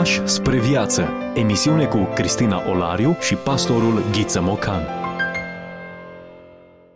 Pași spre viață. Emisiune cu Cristina Olariu și pastorul Ghiță Mocan.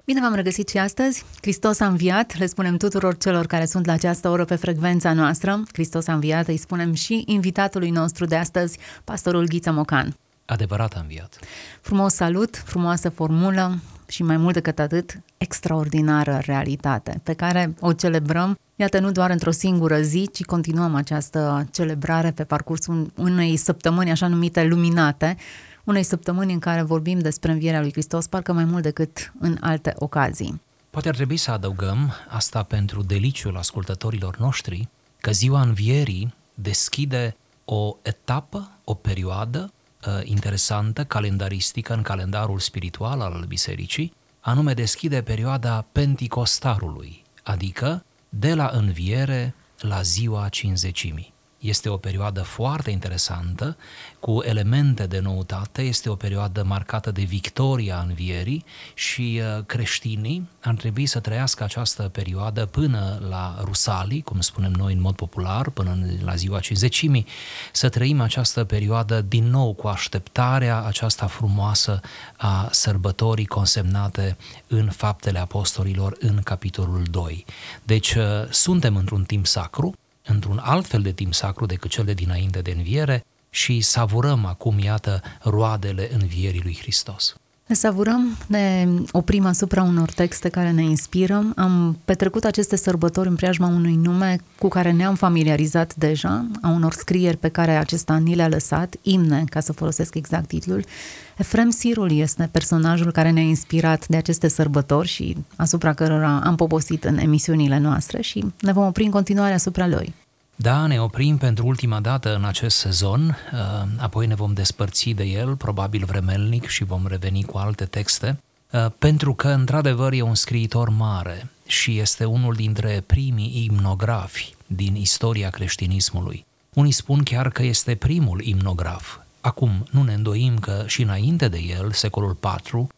Bine v-am regăsit și astăzi. Hristos a înviat, le spunem tuturor celor care sunt la această oră pe frecvența noastră. Hristos a înviat, îi spunem și invitatului nostru de astăzi, pastorul Ghiță Mocan. Adevărat a înviat. Frumos salut, frumoasă formulă și mai mult decât atât, extraordinară realitate pe care o celebrăm Iată, nu doar într-o singură zi, ci continuăm această celebrare pe parcursul unei săptămâni așa numite luminate, unei săptămâni în care vorbim despre învierea lui Hristos, parcă mai mult decât în alte ocazii. Poate ar trebui să adăugăm asta pentru deliciul ascultătorilor noștri, că ziua învierii deschide o etapă, o perioadă uh, interesantă, calendaristică în calendarul spiritual al bisericii, anume deschide perioada Penticostarului, adică de la înviere la ziua cinzecimii. Este o perioadă foarte interesantă, cu elemente de noutate, este o perioadă marcată de victoria învierii și uh, creștinii ar trebui să trăiască această perioadă până la Rusalii, cum spunem noi în mod popular, până la ziua cinzecimii, să trăim această perioadă din nou cu așteptarea aceasta frumoasă a sărbătorii consemnate în Faptele Apostolilor în capitolul 2. Deci uh, suntem într-un timp sacru, într-un alt fel de timp sacru decât cel de dinainte de înviere și savurăm acum, iată, roadele învierii lui Hristos. Ne savurăm, ne oprim asupra unor texte care ne inspiră. Am petrecut aceste sărbători în preajma unui nume cu care ne-am familiarizat deja, a unor scrieri pe care acesta ni le-a lăsat, imne, ca să folosesc exact titlul. Efrem Sirul este personajul care ne-a inspirat de aceste sărbători și asupra cărora am poposit în emisiunile noastre și ne vom opri în continuare asupra lui. Da, ne oprim pentru ultima dată în acest sezon, uh, apoi ne vom despărți de el, probabil vremelnic, și vom reveni cu alte texte, uh, pentru că, într-adevăr, e un scriitor mare și este unul dintre primii imnografi din istoria creștinismului. Unii spun chiar că este primul imnograf. Acum, nu ne îndoim că și înainte de el, secolul IV, uh,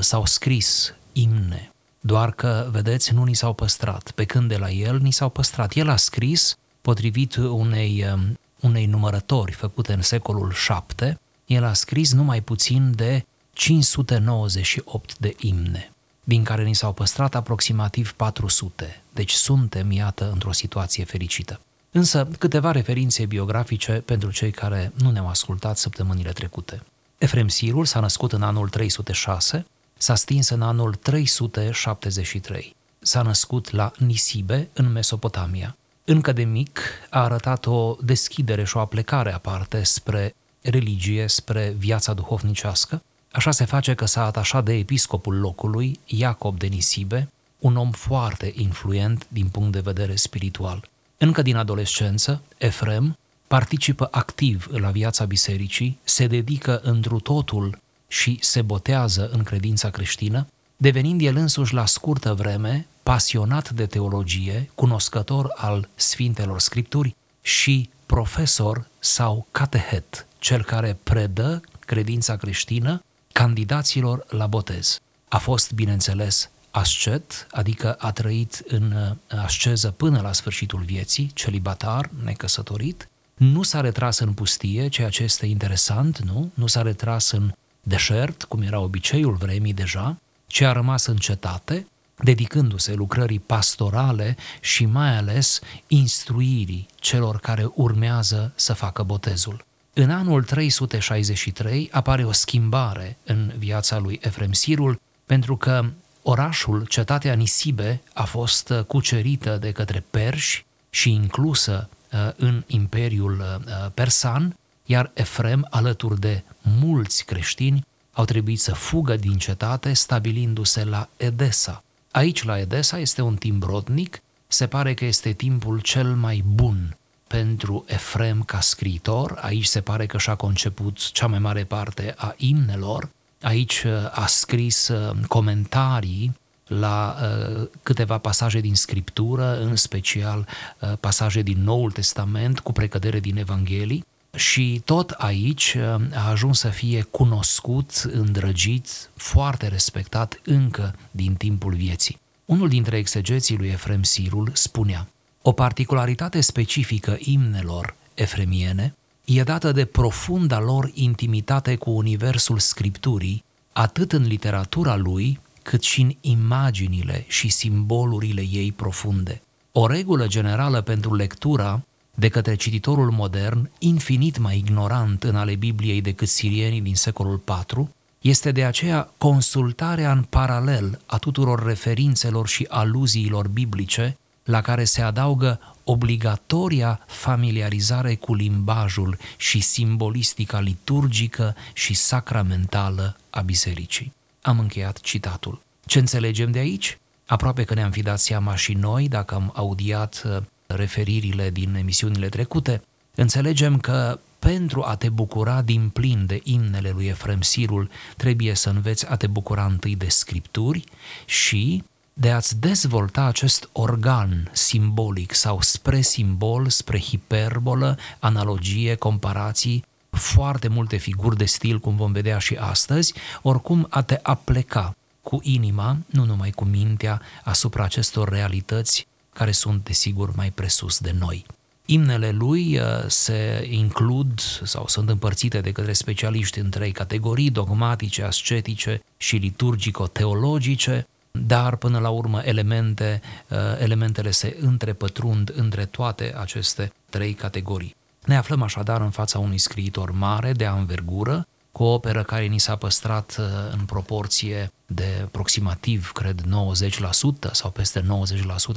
s-au scris imne, doar că, vedeți, nu ni s-au păstrat, pe când de la el ni s-au păstrat. El a scris potrivit unei, um, unei numărători făcute în secolul VII, el a scris numai puțin de 598 de imne, din care ni s-au păstrat aproximativ 400, deci suntem, iată, într-o situație fericită. Însă, câteva referințe biografice pentru cei care nu ne-au ascultat săptămânile trecute. Efrem Sirul s-a născut în anul 306, s-a stins în anul 373. S-a născut la Nisibe, în Mesopotamia încă de mic a arătat o deschidere și o aplecare aparte spre religie, spre viața duhovnicească. Așa se face că s-a atașat de episcopul locului, Iacob de Nisibe, un om foarte influent din punct de vedere spiritual. Încă din adolescență, Efrem participă activ la viața bisericii, se dedică întru totul și se botează în credința creștină, devenind el însuși la scurtă vreme pasionat de teologie, cunoscător al Sfintelor Scripturi și profesor sau catehet, cel care predă credința creștină candidaților la botez. A fost, bineînțeles, ascet, adică a trăit în uh, asceză până la sfârșitul vieții, celibatar, necăsătorit, nu s-a retras în pustie, ceea ce este interesant, nu? Nu s-a retras în deșert, cum era obiceiul vremii deja, ci a rămas în cetate, dedicându-se lucrării pastorale și mai ales instruirii celor care urmează să facă botezul. În anul 363 apare o schimbare în viața lui Efrem Sirul, pentru că orașul, cetatea Nisibe, a fost cucerită de către perși și inclusă uh, în Imperiul uh, Persan, iar Efrem, alături de mulți creștini, au trebuit să fugă din cetate, stabilindu-se la Edesa. Aici, la Edesa, este un timp rodnic, se pare că este timpul cel mai bun pentru Efrem ca scriitor, aici se pare că și-a conceput cea mai mare parte a imnelor, aici uh, a scris uh, comentarii la uh, câteva pasaje din Scriptură, în special uh, pasaje din Noul Testament cu precădere din Evanghelii, și tot aici uh, a ajuns să fie cunoscut, îndrăgit, foarte respectat încă din timpul vieții. Unul dintre exegeții lui Efrem Sirul spunea o particularitate specifică imnelor efremiene e dată de profunda lor intimitate cu universul scripturii, atât în literatura lui, cât și în imaginile și simbolurile ei profunde. O regulă generală pentru lectura de către cititorul modern, infinit mai ignorant în ale Bibliei decât sirienii din secolul IV, este de aceea consultarea în paralel a tuturor referințelor și aluziilor biblice, la care se adaugă obligatoria familiarizare cu limbajul și simbolistica liturgică și sacramentală a bisericii. Am încheiat citatul. Ce înțelegem de aici? Aproape că ne-am fi dat seama și noi, dacă am audiat uh, referirile din emisiunile trecute, înțelegem că pentru a te bucura din plin de imnele lui Efrem Sirul, trebuie să înveți a te bucura întâi de scripturi și de a-ți dezvolta acest organ simbolic sau spre simbol, spre hiperbolă, analogie, comparații, foarte multe figuri de stil, cum vom vedea și astăzi, oricum a te apleca cu inima, nu numai cu mintea, asupra acestor realități care sunt, desigur, mai presus de noi. Imnele lui uh, se includ sau sunt împărțite de către specialiști în trei categorii, dogmatice, ascetice și liturgico-teologice, dar până la urmă elemente, uh, elementele se întrepătrund între toate aceste trei categorii. Ne aflăm așadar în fața unui scriitor mare, de anvergură, cu o operă care ni s-a păstrat uh, în proporție de aproximativ, cred, 90% sau peste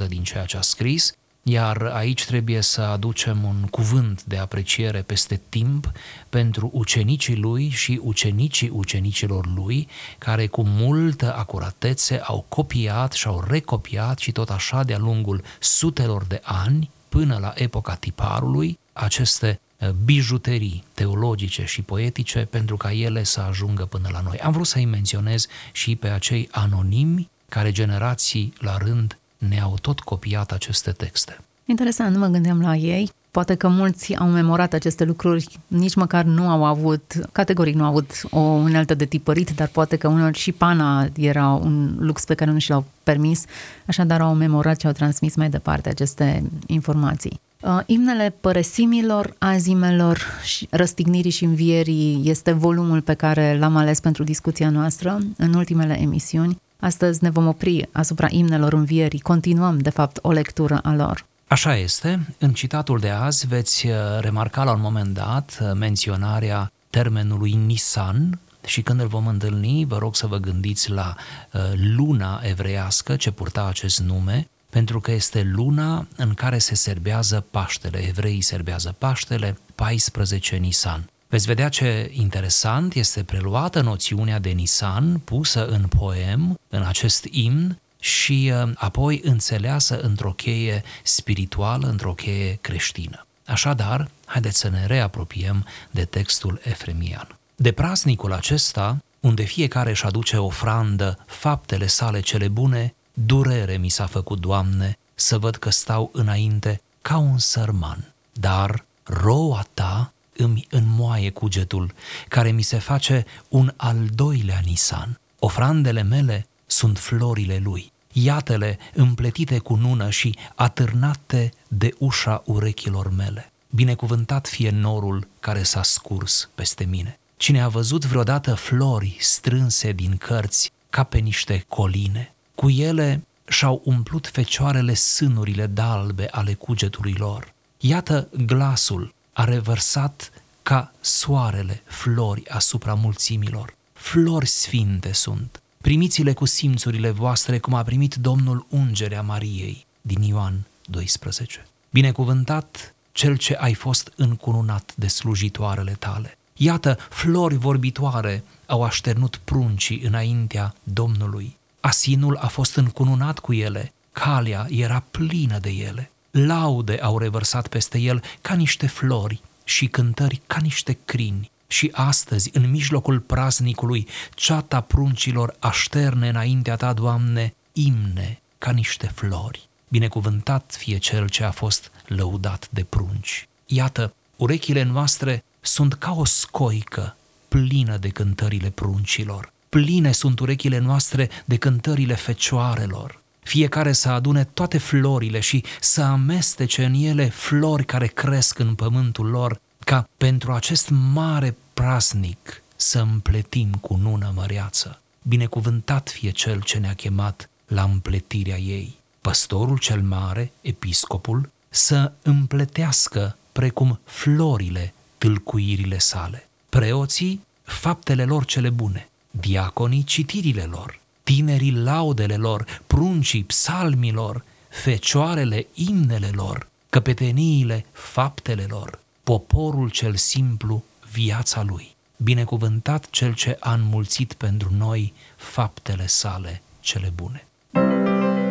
90% din ceea ce a scris, iar aici trebuie să aducem un cuvânt de apreciere peste timp pentru ucenicii lui și ucenicii ucenicilor lui, care cu multă acuratețe au copiat și au recopiat și tot așa de-a lungul sutelor de ani, până la epoca tiparului, aceste eh, bijuterii teologice și poetice pentru ca ele să ajungă până la noi. Am vrut să-i menționez și pe acei anonimi care generații la rând ne-au tot copiat aceste texte. Interesant, nu mă gândeam la ei. Poate că mulți au memorat aceste lucruri, nici măcar nu au avut, categoric nu au avut o unealtă de tipărit, dar poate că unor și pana era un lux pe care nu și l-au permis, așadar au memorat și au transmis mai departe aceste informații. Uh, imnele părăsimilor, azimelor, răstignirii și învierii este volumul pe care l-am ales pentru discuția noastră în ultimele emisiuni. Astăzi ne vom opri asupra imnelor învierii, continuăm, de fapt, o lectură a lor. Așa este, în citatul de azi veți uh, remarca la un moment dat uh, menționarea termenului Nisan și când îl vom întâlni, vă rog să vă gândiți la uh, luna evreiască ce purta acest nume, pentru că este luna în care se serbează Paștele. Evreii serbează Paștele 14 Nisan. Veți vedea ce interesant este preluată noțiunea de Nisan pusă în poem, în acest imn, și uh, apoi înțeleasă într-o cheie spirituală, într-o cheie creștină. Așadar, haideți să ne reapropiem de textul efremian. De praznicul acesta, unde fiecare își aduce ofrandă faptele sale cele bune, durere mi s-a făcut, Doamne, să văd că stau înainte ca un sărman, dar roa ta îmi înmoaie cugetul, care mi se face un al doilea Nisan. Ofrandele mele sunt florile lui. Iată-le împletite cu nună și atârnate de ușa urechilor mele. Binecuvântat fie norul care s-a scurs peste mine. Cine a văzut vreodată flori strânse din cărți ca pe niște coline, cu ele și-au umplut fecioarele sânurile dalbe ale cugetului lor. Iată glasul a revărsat ca soarele flori asupra mulțimilor. Flori sfinte sunt, primiți-le cu simțurile voastre cum a primit Domnul ungerea Mariei din Ioan 12. Binecuvântat cel ce ai fost încununat de slujitoarele tale. Iată, flori vorbitoare au așternut pruncii înaintea Domnului. Asinul a fost încununat cu ele, calea era plină de ele. Laude au revărsat peste el ca niște flori și cântări ca niște crini și astăzi, în mijlocul praznicului, ceata pruncilor așterne înaintea ta, Doamne, imne ca niște flori. Binecuvântat fie cel ce a fost lăudat de prunci. Iată, urechile noastre sunt ca o scoică plină de cântările pruncilor. Pline sunt urechile noastre de cântările fecioarelor. Fiecare să adune toate florile și să amestece în ele flori care cresc în pământul lor ca pentru acest mare prasnic să împletim cu nună măreață. Binecuvântat fie cel ce ne-a chemat la împletirea ei. Păstorul cel mare, episcopul, să împletească precum florile tâlcuirile sale. Preoții, faptele lor cele bune, diaconii, citirile lor, tinerii laudele lor, pruncii psalmilor, fecioarele imnele lor, căpeteniile faptele lor, poporul cel simplu viața lui. Binecuvântat cel ce a înmulțit pentru noi faptele sale cele bune.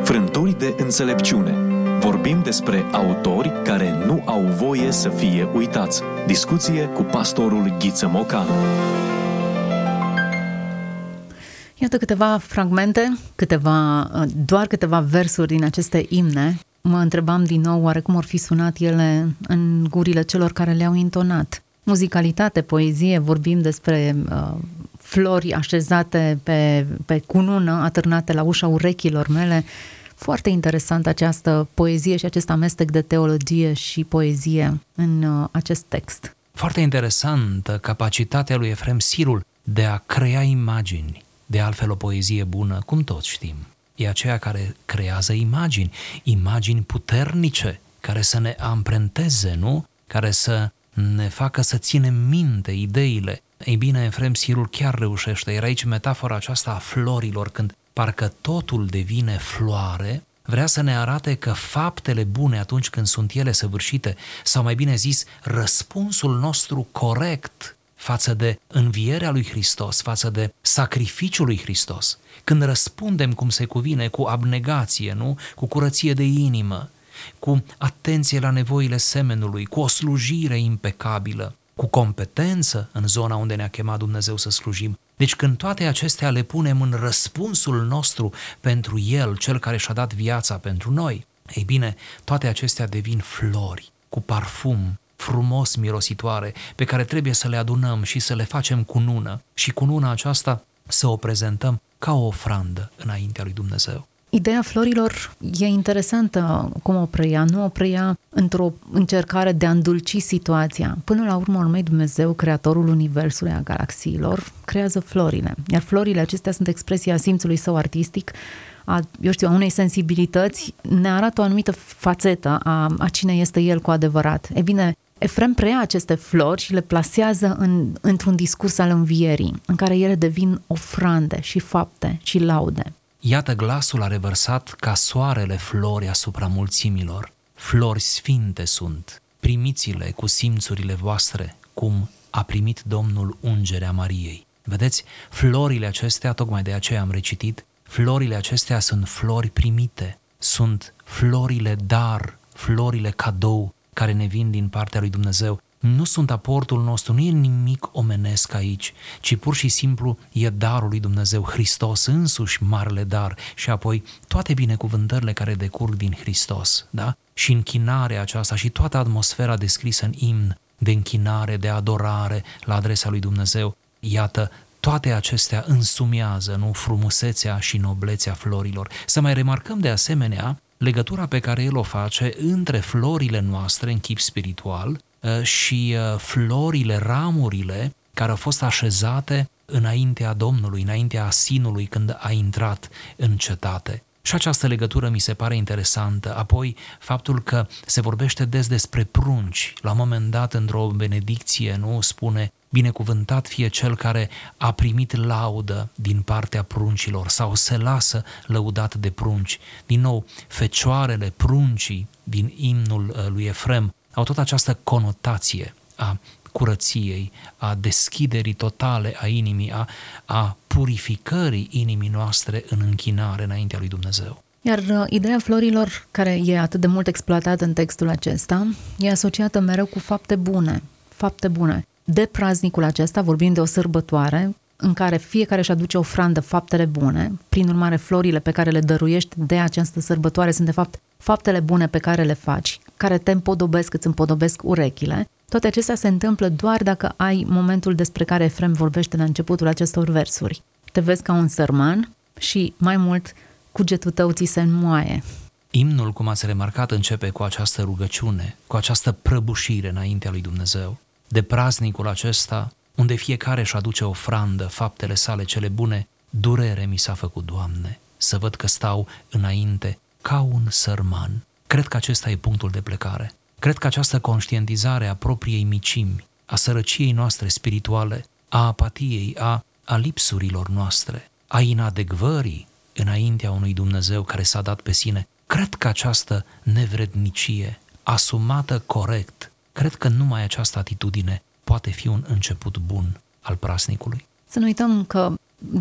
Frânturi de înțelepciune. Vorbim despre autori care nu au voie să fie uitați. Discuție cu pastorul Ghiță Mocanu. Iată câteva fragmente, câteva, doar câteva versuri din aceste imne. Mă întrebam din nou oare cum ar fi sunat ele în gurile celor care le-au intonat. Muzicalitate, poezie, vorbim despre uh, flori așezate pe, pe cunună, atârnate la ușa urechilor mele. Foarte interesant această poezie și acest amestec de teologie și poezie în uh, acest text. Foarte interesantă capacitatea lui Efrem Sirul de a crea imagini, de altfel o poezie bună, cum toți știm, e aceea care creează imagini, imagini puternice, care să ne amprenteze, nu? Care să ne facă să ținem minte ideile. Ei bine, Efrem Sirul chiar reușește. Era aici metafora aceasta a florilor, când parcă totul devine floare, vrea să ne arate că faptele bune atunci când sunt ele săvârșite, sau mai bine zis, răspunsul nostru corect față de învierea lui Hristos, față de sacrificiul lui Hristos, când răspundem cum se cuvine, cu abnegație, nu? Cu curăție de inimă, cu atenție la nevoile semenului, cu o slujire impecabilă, cu competență în zona unde ne-a chemat Dumnezeu să slujim. Deci când toate acestea le punem în răspunsul nostru pentru El, Cel care și-a dat viața pentru noi, ei bine, toate acestea devin flori cu parfum frumos mirositoare pe care trebuie să le adunăm și să le facem cu nună și cu nuna aceasta să o prezentăm ca o ofrandă înaintea lui Dumnezeu. Ideea florilor e interesantă cum o preia. Nu o preia într-o încercare de a îndulci situația. Până la urmă, urmei Dumnezeu, creatorul Universului, a galaxiilor, creează florile. Iar florile acestea sunt expresia simțului său artistic, a, eu știu, a unei sensibilități, ne arată o anumită fațetă a, a cine este el cu adevărat. E bine, Efrem preia aceste flori și le plasează în, într-un discurs al învierii, în care ele devin ofrande și fapte și laude. Iată glasul a revărsat ca soarele flori asupra mulțimilor. Flori sfinte sunt, primiți-le cu simțurile voastre, cum a primit Domnul ungerea Mariei. Vedeți, florile acestea, tocmai de aceea am recitit, florile acestea sunt flori primite, sunt florile dar, florile cadou care ne vin din partea lui Dumnezeu nu sunt aportul nostru, nu e nimic omenesc aici, ci pur și simplu e darul lui Dumnezeu, Hristos însuși, marele dar, și apoi toate binecuvântările care decurg din Hristos, da? Și închinarea aceasta și toată atmosfera descrisă în imn de închinare, de adorare la adresa lui Dumnezeu, iată, toate acestea însumează, nu, frumusețea și noblețea florilor. Să mai remarcăm de asemenea legătura pe care el o face între florile noastre în chip spiritual Uh, și uh, florile, ramurile care au fost așezate înaintea Domnului, înaintea asinului când a intrat în cetate. Și această legătură mi se pare interesantă. Apoi, faptul că se vorbește des despre prunci. La un moment dat, într-o benedicție, nu spune binecuvântat fie cel care a primit laudă din partea pruncilor sau se lasă lăudat de prunci. Din nou, fecioarele, pruncii din imnul uh, lui Efrem au tot această conotație a curăției, a deschiderii totale a inimii, a, a purificării inimii noastre în închinare înaintea lui Dumnezeu. Iar uh, ideea florilor, care e atât de mult exploatată în textul acesta, e asociată mereu cu fapte bune. Fapte bune. De praznicul acesta vorbim de o sărbătoare în care fiecare își aduce ofrandă faptele bune, prin urmare florile pe care le dăruiești de această sărbătoare sunt de fapt faptele bune pe care le faci, care te împodobesc, îți împodobesc urechile, toate acestea se întâmplă doar dacă ai momentul despre care Efrem vorbește la începutul acestor versuri. Te vezi ca un sărman și, mai mult, cugetul tău ți se înmoaie. Imnul, cum ați remarcat, începe cu această rugăciune, cu această prăbușire înaintea lui Dumnezeu. De praznicul acesta, unde fiecare își aduce ofrandă, faptele sale cele bune, durere mi s-a făcut, Doamne, să văd că stau înainte ca un sărman. Cred că acesta e punctul de plecare. Cred că această conștientizare a propriei micimi, a sărăciei noastre spirituale, a apatiei, a, a lipsurilor noastre, a inadecvării înaintea unui Dumnezeu care s-a dat pe sine, cred că această nevrednicie, asumată corect, cred că numai această atitudine poate fi un început bun al prasnicului. Să nu uităm că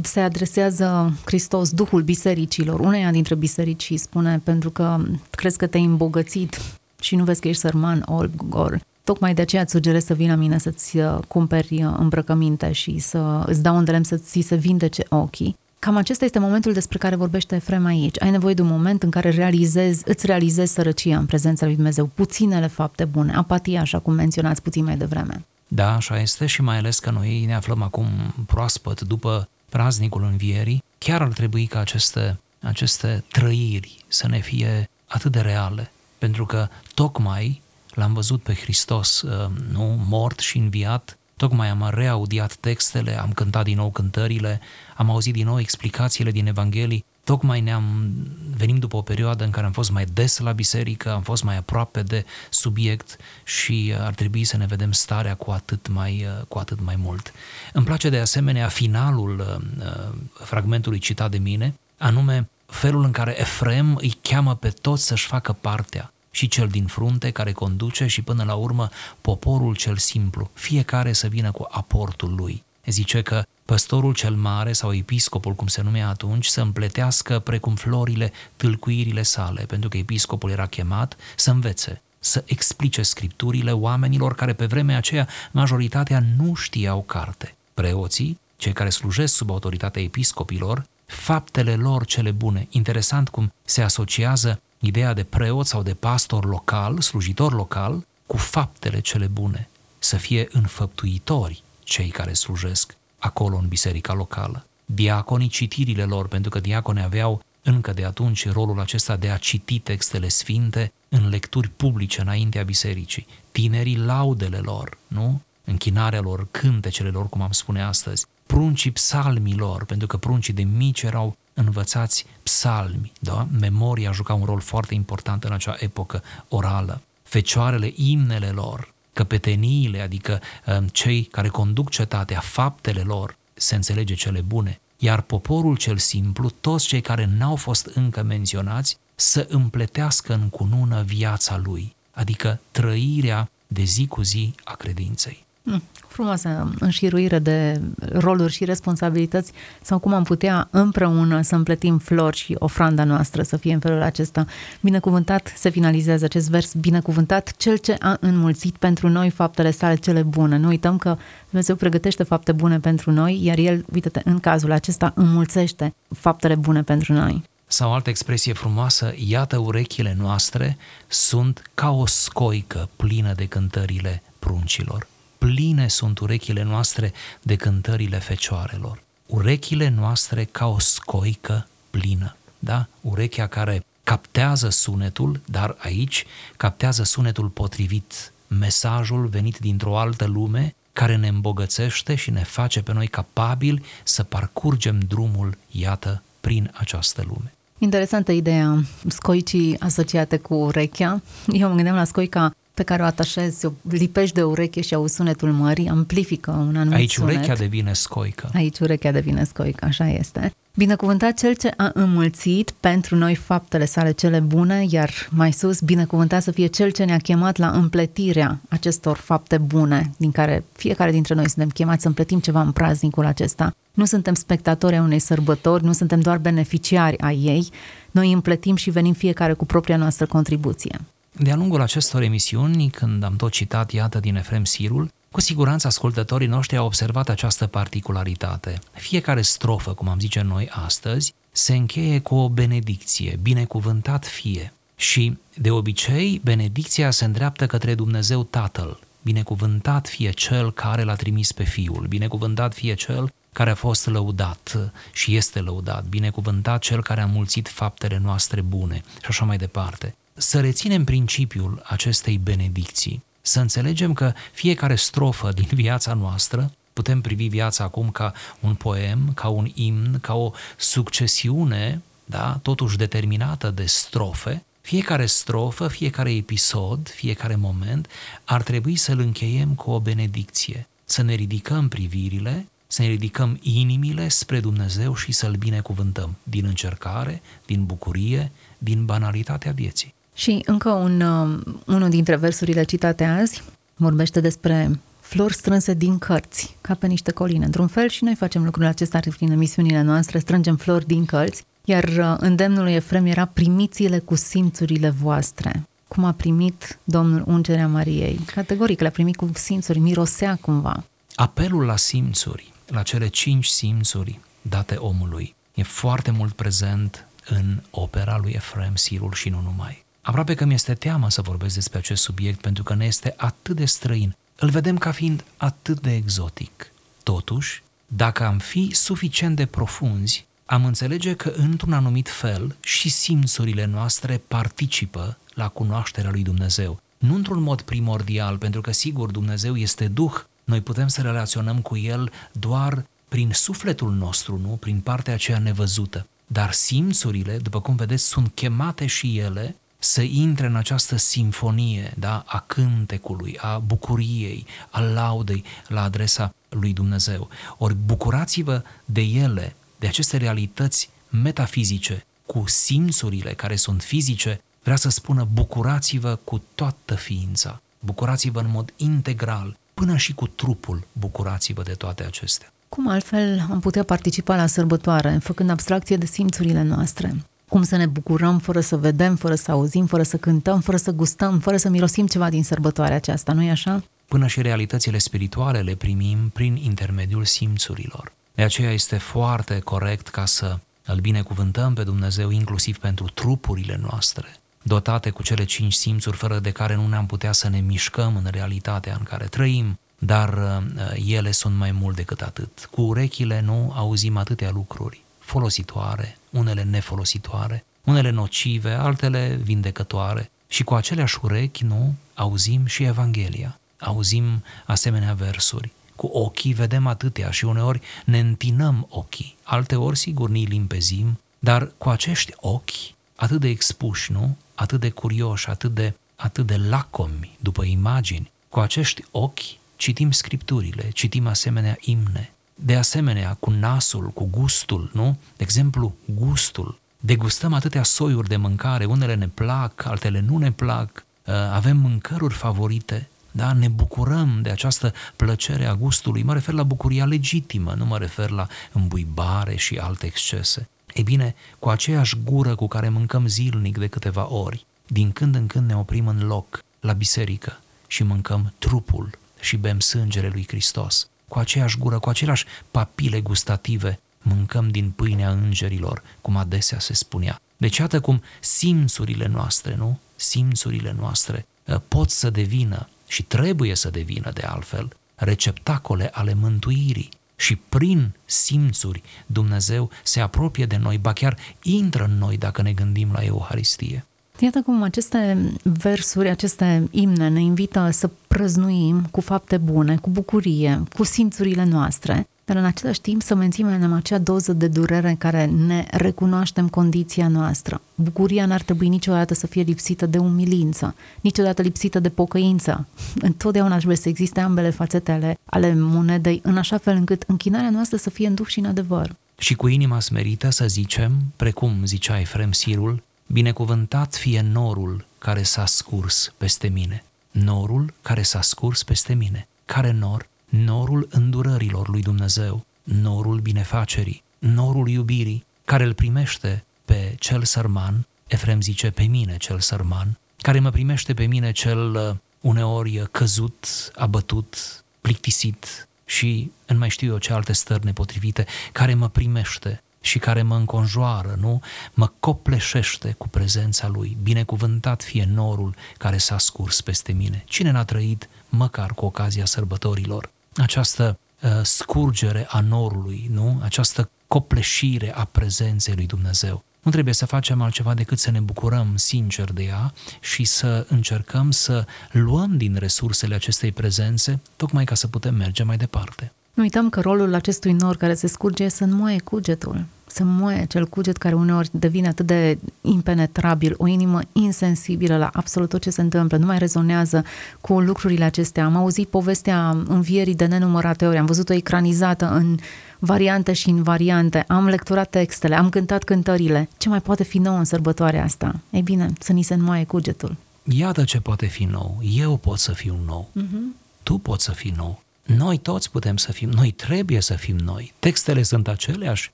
se adresează Hristos, Duhul bisericilor, uneia dintre biserici și spune, pentru că crezi că te-ai îmbogățit și nu vezi că ești sărman, olb, gol. Tocmai de aceea îți sugerez să vii la mine să-ți uh, cumperi uh, îmbrăcăminte și să îți dau un să ți se vindece ochii. Cam acesta este momentul despre care vorbește Efrem aici. Ai nevoie de un moment în care realizezi, îți realizezi sărăcia în prezența lui Dumnezeu, puținele fapte bune, apatia, așa cum menționați puțin mai devreme. Da, așa este și mai ales că noi ne aflăm acum proaspăt după praznicul învierii, chiar ar trebui ca aceste, aceste trăiri să ne fie atât de reale, pentru că tocmai l-am văzut pe Hristos, uh, nu, mort și înviat, tocmai am reaudiat textele, am cântat din nou cântările, am auzit din nou explicațiile din Evanghelii, tocmai ne-am venim după o perioadă în care am fost mai des la biserică, am fost mai aproape de subiect și uh, ar trebui să ne vedem starea cu atât mai, uh, cu atât mai mult. Îmi place de asemenea finalul uh, fragmentului citat de mine, anume felul în care Efrem îi cheamă pe toți să-și facă partea și cel din frunte care conduce și până la urmă poporul cel simplu, fiecare să vină cu aportul lui. Zice că păstorul cel mare sau episcopul, cum se numea atunci, să împletească precum florile tâlcuirile sale, pentru că episcopul era chemat să învețe, să explice scripturile oamenilor care pe vremea aceea majoritatea nu știau carte. Preoții, cei care slujesc sub autoritatea episcopilor, faptele lor cele bune. Interesant cum se asociază ideea de preot sau de pastor local, slujitor local, cu faptele cele bune. Să fie înfăptuitori cei care slujesc acolo în biserica locală. Diaconii citirile lor, pentru că diaconii aveau încă de atunci rolul acesta de a citi textele sfinte în lecturi publice înaintea bisericii. Tinerii laudele lor, nu? Închinarea lor, cântecele lor, cum am spune astăzi. Pruncii psalmilor, pentru că pruncii de mici erau învățați psalmi, da? Memoria juca un rol foarte important în acea epocă orală. Fecioarele, imnele lor, căpeteniile, adică um, cei care conduc cetatea, faptele lor, se înțelege cele bune, iar poporul cel simplu, toți cei care n-au fost încă menționați, să împletească în cunună viața lui, adică trăirea de zi cu zi a credinței. Mm, frumoasă înșiruire de roluri și responsabilități sau cum am putea împreună să împletim flori și ofranda noastră să fie în felul acesta. Binecuvântat se finalizează acest vers, binecuvântat cel ce a înmulțit pentru noi faptele sale cele bune. Nu uităm că Dumnezeu pregătește fapte bune pentru noi, iar El, uite în cazul acesta, înmulțește faptele bune pentru noi. Sau altă expresie frumoasă, iată urechile noastre sunt ca o scoică plină de cântările pruncilor pline sunt urechile noastre de cântările fecioarelor. Urechile noastre ca o scoică plină, da? Urechea care captează sunetul, dar aici captează sunetul potrivit, mesajul venit dintr-o altă lume care ne îmbogățește și ne face pe noi capabili să parcurgem drumul, iată, prin această lume. Interesantă ideea scoicii asociate cu urechea. Eu mă gândeam la scoica pe care o atașezi, o lipești de ureche și au sunetul mării, amplifică un anumit Aici sunet. urechea devine scoică. Aici urechea devine scoică, așa este. Binecuvântat cel ce a înmulțit pentru noi faptele sale cele bune, iar mai sus, binecuvântat să fie cel ce ne-a chemat la împletirea acestor fapte bune, din care fiecare dintre noi suntem chemați să împletim ceva în praznicul acesta. Nu suntem spectatori a unei sărbători, nu suntem doar beneficiari a ei, noi împletim și venim fiecare cu propria noastră contribuție. De-a lungul acestor emisiuni, când am tot citat, iată, din Efrem Sirul, cu siguranță ascultătorii noștri au observat această particularitate. Fiecare strofă, cum am zice noi astăzi, se încheie cu o benedicție, binecuvântat fie. Și, de obicei, benedicția se îndreaptă către Dumnezeu Tatăl. Binecuvântat fie Cel care l-a trimis pe Fiul, binecuvântat fie Cel care a fost lăudat și este lăudat, binecuvântat Cel care a mulțit faptele noastre bune și așa mai departe să reținem principiul acestei benedicții, Să înțelegem că fiecare strofă din viața noastră putem privi viața acum ca un poem, ca un imn, ca o succesiune, da, totuși determinată de strofe, fiecare strofă, fiecare episod, fiecare moment ar trebui să-l încheiem cu o benedicție, să ne ridicăm privirile, să ne ridicăm inimile spre Dumnezeu și să-L binecuvântăm din încercare, din bucurie, din banalitatea vieții. Și încă un, um, unul dintre versurile citate azi vorbește despre flori strânse din cărți, ca pe niște coline. Într-un fel și noi facem lucrul acesta prin emisiunile noastre, strângem flori din cărți, iar uh, îndemnul lui Efrem era primiți-le cu simțurile voastre. Cum a primit Domnul ungerea Mariei. Categoric, le-a primit cu simțuri, mirosea cumva. Apelul la simțuri, la cele cinci simțuri date omului, e foarte mult prezent în opera lui Efrem Sirul și nu numai. Aproape că mi-este teamă să vorbesc despre acest subiect pentru că ne este atât de străin. Îl vedem ca fiind atât de exotic. Totuși, dacă am fi suficient de profunzi, am înțelege că, într-un anumit fel, și simțurile noastre participă la cunoașterea lui Dumnezeu. Nu într-un mod primordial, pentru că, sigur, Dumnezeu este Duh, noi putem să relaționăm cu El doar prin sufletul nostru, nu? Prin partea aceea nevăzută. Dar simțurile, după cum vedeți, sunt chemate și ele să intre în această simfonie da, a cântecului, a bucuriei, a laudei la adresa lui Dumnezeu. Ori bucurați-vă de ele, de aceste realități metafizice, cu simțurile care sunt fizice, vrea să spună bucurați-vă cu toată ființa, bucurați-vă în mod integral, până și cu trupul bucurați-vă de toate acestea. Cum altfel am putea participa la sărbătoare, făcând abstracție de simțurile noastre? Cum să ne bucurăm fără să vedem, fără să auzim, fără să cântăm, fără să gustăm, fără să mirosim ceva din sărbătoarea aceasta, nu-i așa? Până și realitățile spirituale le primim prin intermediul simțurilor. De aceea este foarte corect ca să îl binecuvântăm pe Dumnezeu inclusiv pentru trupurile noastre, dotate cu cele cinci simțuri fără de care nu ne-am putea să ne mișcăm în realitatea în care trăim, dar uh, ele sunt mai mult decât atât. Cu urechile nu auzim atâtea lucruri folositoare, unele nefolositoare, unele nocive, altele vindecătoare. Și cu aceleași urechi, nu, auzim și Evanghelia, auzim asemenea versuri. Cu ochii vedem atâtea și uneori ne întinăm ochii, alteori sigur ni limpezim, dar cu acești ochi atât de expuși, nu? Atât de curioși, atât de, atât de lacomi după imagini, cu acești ochi citim scripturile, citim asemenea imne. De asemenea, cu nasul, cu gustul, nu? De exemplu, gustul. Degustăm atâtea soiuri de mâncare, unele ne plac, altele nu ne plac, uh, avem mâncăruri favorite, da? ne bucurăm de această plăcere a gustului. Mă refer la bucuria legitimă, nu mă refer la îmbuibare și alte excese. Ei bine, cu aceeași gură cu care mâncăm zilnic de câteva ori, din când în când ne oprim în loc, la biserică, și mâncăm trupul și bem sângele lui Hristos. Cu aceeași gură, cu aceleași papile gustative, mâncăm din pâinea îngerilor, cum adesea se spunea. Deci iată cum simțurile noastre, nu? Simțurile noastre ă, pot să devină și trebuie să devină de altfel receptacole ale mântuirii și prin simțuri Dumnezeu se apropie de noi, ba chiar intră în noi dacă ne gândim la Euharistie. Iată cum aceste versuri, aceste imne ne invită să prăznuim cu fapte bune, cu bucurie, cu simțurile noastre, dar în același timp să menținem acea doză de durere în care ne recunoaștem condiția noastră. Bucuria n-ar trebui niciodată să fie lipsită de umilință, niciodată lipsită de pocăință. Întotdeauna trebuie să existe ambele fațete ale, ale monedei, în așa fel încât închinarea noastră să fie în duh și în adevăr. Și cu inima smerită să zicem, precum zicea Efrem Sirul, Binecuvântat fie norul care s-a scurs peste mine. Norul care s-a scurs peste mine. Care nor? Norul îndurărilor lui Dumnezeu, norul binefacerii, norul iubirii, care îl primește pe cel sărman, Efrem zice pe mine cel sărman, care mă primește pe mine cel uh, uneori căzut, abătut, plictisit și în mai știu eu ce alte stări nepotrivite, care mă primește și care mă înconjoară, nu? Mă copleșește cu prezența Lui. Binecuvântat fie norul care s-a scurs peste mine. Cine n-a trăit, măcar cu ocazia sărbătorilor, această uh, scurgere a norului, nu? Această copleșire a prezenței lui Dumnezeu. nu trebuie să facem altceva decât să ne bucurăm sincer de ea și să încercăm să luăm din resursele acestei prezențe, tocmai ca să putem merge mai departe. Nu uităm că rolul acestui nor care se scurge e să înmoaie cugetul, să moaie acel cuget care uneori devine atât de impenetrabil, o inimă insensibilă la absolut tot ce se întâmplă, nu mai rezonează cu lucrurile acestea. Am auzit povestea învierii de nenumărate ori, am văzut-o ecranizată în variante și în variante, am lecturat textele, am cântat cântările. Ce mai poate fi nou în sărbătoarea asta? Ei bine, să ni se înmoaie cugetul. Iată ce poate fi nou. Eu pot să fiu nou. Uh-huh. Tu poți să fii nou. Noi toți putem să fim, noi trebuie să fim noi. Textele sunt aceleași,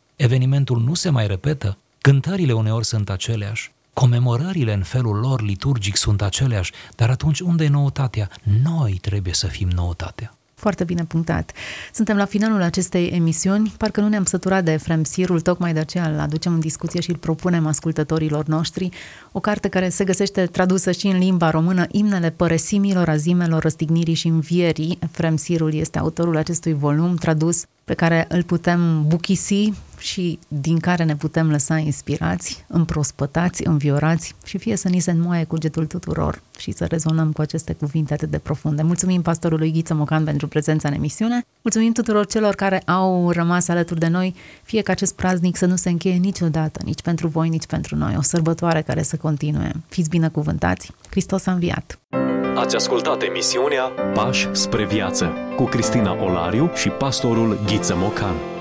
evenimentul nu se mai repetă, cântările uneori sunt aceleași, comemorările în felul lor liturgic sunt aceleași, dar atunci unde e noutatea? Noi trebuie să fim noutatea. Foarte bine punctat. Suntem la finalul acestei emisiuni. Parcă nu ne-am săturat de Efrem Sirul, tocmai de aceea îl aducem în discuție și îl propunem ascultătorilor noștri. O carte care se găsește tradusă și în limba română, Imnele păresimilor, azimelor, răstignirii și învierii. Efrem Sirul este autorul acestui volum tradus pe care îl putem buchisi și din care ne putem lăsa inspirați, împrospătați, înviorați și fie să ni se înmoaie cugetul tuturor și să rezonăm cu aceste cuvinte atât de profunde. Mulțumim pastorului Ghiță Mocan pentru prezența în emisiune. Mulțumim tuturor celor care au rămas alături de noi, fie ca acest praznic să nu se încheie niciodată, nici pentru voi, nici pentru noi. O sărbătoare care să continue. Fiți binecuvântați! Hristos a înviat! Ați ascultat emisiunea Pași spre viață cu Cristina Olariu și pastorul Ghiță Mocan.